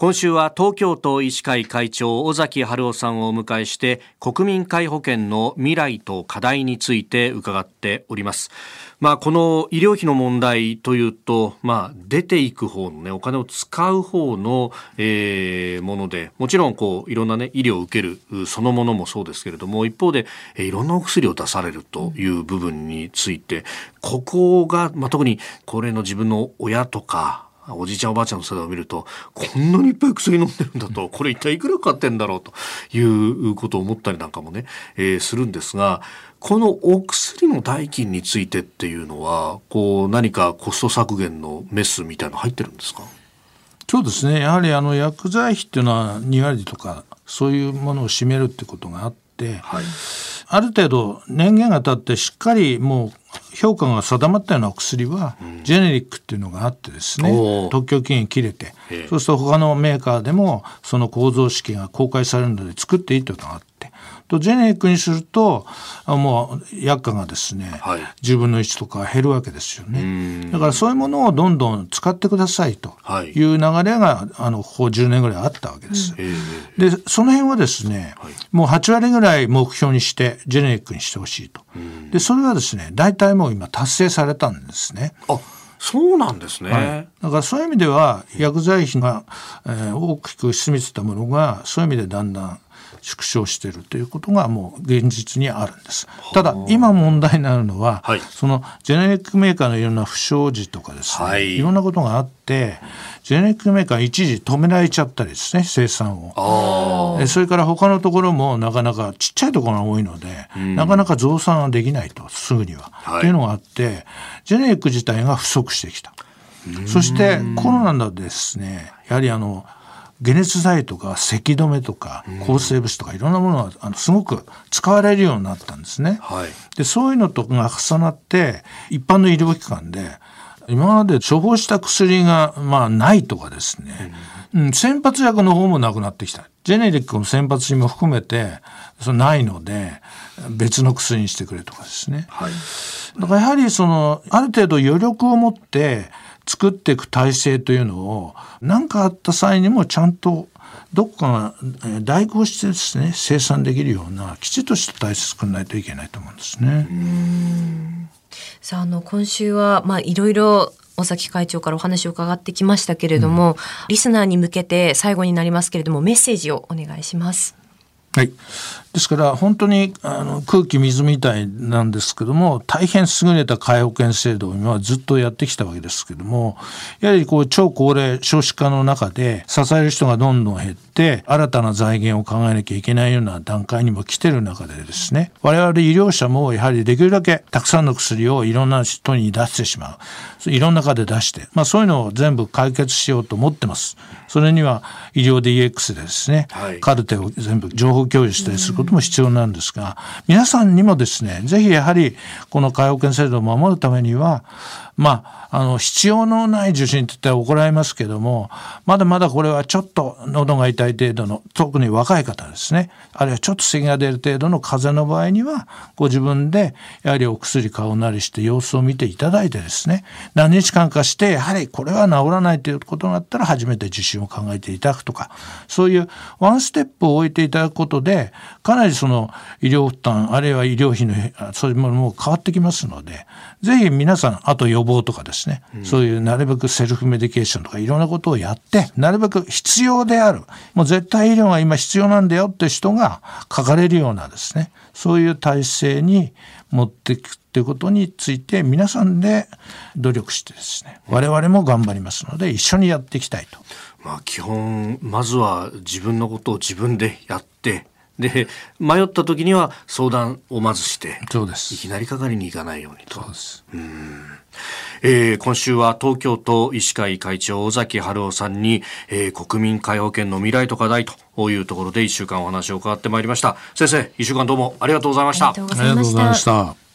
今週は東京都医師会会長尾崎春夫さんをお迎えして国民皆保険の未来と課題について伺っております。まあ、この医療費の問題というと、まあ、出ていく方のね、お金を使う方の、えー、もので、もちろん、こう、いろんなね、医療を受けるそのものもそうですけれども、一方で、えー、いろんなお薬を出されるという部分について、ここが、まあ、特に高齢の自分の親とか、おじいちゃんおばあちゃんの世代を見るとこんなにいっぱい薬飲んでるんだとこれ一体いくらかかってんだろうということを思ったりなんかもね、えー、するんですがこのお薬の代金についてっていうのはこう何かコスト削減のメスみたいなの入ってるんですか？そうですね。やはりあの薬剤費っていうのは2割とかそういうものを占めるってことがあって、はい、ある程度年限が経ってしっかりもう評価が定まったような薬は、ジェネリックっていうのがあってですね、特許期限切れて、そうすると他のメーカーでもその構造式が公開されるので作っていいというのがあって、とジェネリックにするともう薬価がですね、はい、10分の1とか減るわけですよね。だからそういうものをどんどん使ってくださいと。い。う流れが、あのここ10年ぐらいあったわけです。でその辺はですね、はい、もう8割ぐらい目標にしてジェネリックにしてほしいと。でそれはですね大体もう今達成されたんですね。あそうなんですね、はい、だからそういう意味では薬剤費が、えー、大きく占めてたものがそういう意味でだんだん縮小しているということがもう現実にあるんです。ただ今問題になるのは、はい、そのジェネリックメーカーのいろんな不祥事とかですね、はい、いろんなことがあってジェネリックメーカー一時止められちゃったりですね生産を。それから他のところもなかなかちっちゃいところが多いので、うん、なかなか増産ができないとすぐには、はい、というのがあってジェネリック自体が不足してきた。そしてコロナでですねやはりあの解熱剤とか咳止めとか抗生物質とかいろんなものがあのすごく使われるようになったんですね。はい、でそういうのとが重なって一般の医療機関で今まで処方した薬がまあないとかですね、うん、先発薬の方もなくなってきた。ジェネリックの先発品も含めてそのないので別の薬にしてくれとかですね。はい、だからやはりそのある程度余力を持って作っていく体制というのを何かあった際にもちゃんとどこかが代行してですね生産できるようなきちっとした体制作らないといけないと思うんですね。さああの今週はまあいろいろ尾崎会長からお話を伺ってきましたけれども、うん、リスナーに向けて最後になりますけれどもメッセージをお願いします。はい。ですから本当にあの空気水みたいなんですけども大変優れた介保険制度を今はずっとやってきたわけですけどもやはりこう超高齢少子化の中で支える人がどんどん減って新たな財源を考えなきゃいけないような段階にも来てる中でですね我々医療者もやはりできるだけたくさんの薬をいろんな人に出してしまういろんな科で出して、まあ、そういうのを全部解決しようと思ってます。それには医療 DX でですね、はい、カルテを全部情報共有したりすることも必要なんですが、皆さんにもですね、ぜひやはりこの介護保険制度を守るためには、まあ、あの、必要のない受診って言ったら怒られますけども、まだまだこれはちょっと喉が痛い程度の、特に若い方ですね、あるいはちょっと咳が出る程度の風邪の場合には、ご自分でやはりお薬買うなりして様子を見ていただいてですね、何日間かして、やはりこれは治らないということがあったら初めて受診を考えていただくとか、そういうワンステップを置いていただくことで、かなりその医療負担、あるいは医療費の、そういうものも変わってきますので、ぜひ皆さん、あと予防とかですね、うん、そういうなるべくセルフメディケーションとかいろんなことをやって、なるべく必要である、もう絶対医療が今必要なんだよって人がかかれるようなですね、そういう体制に持っていくっていうことについて皆さんで努力してですね、我々も頑張りますので一緒にやっていきたいと。まあ基本、まずは自分のことを自分でやって、で迷った時には相談をまずしてそうです。いきなりかかりに行かないようにと。そうです。うん。えー、今週は東京都医師会会長尾崎春夫さんに、えー、国民皆保険の未来と課題というところで1週間お話を伺ってまいりました。先生1週間どうもありがとうございました。ありがとうございました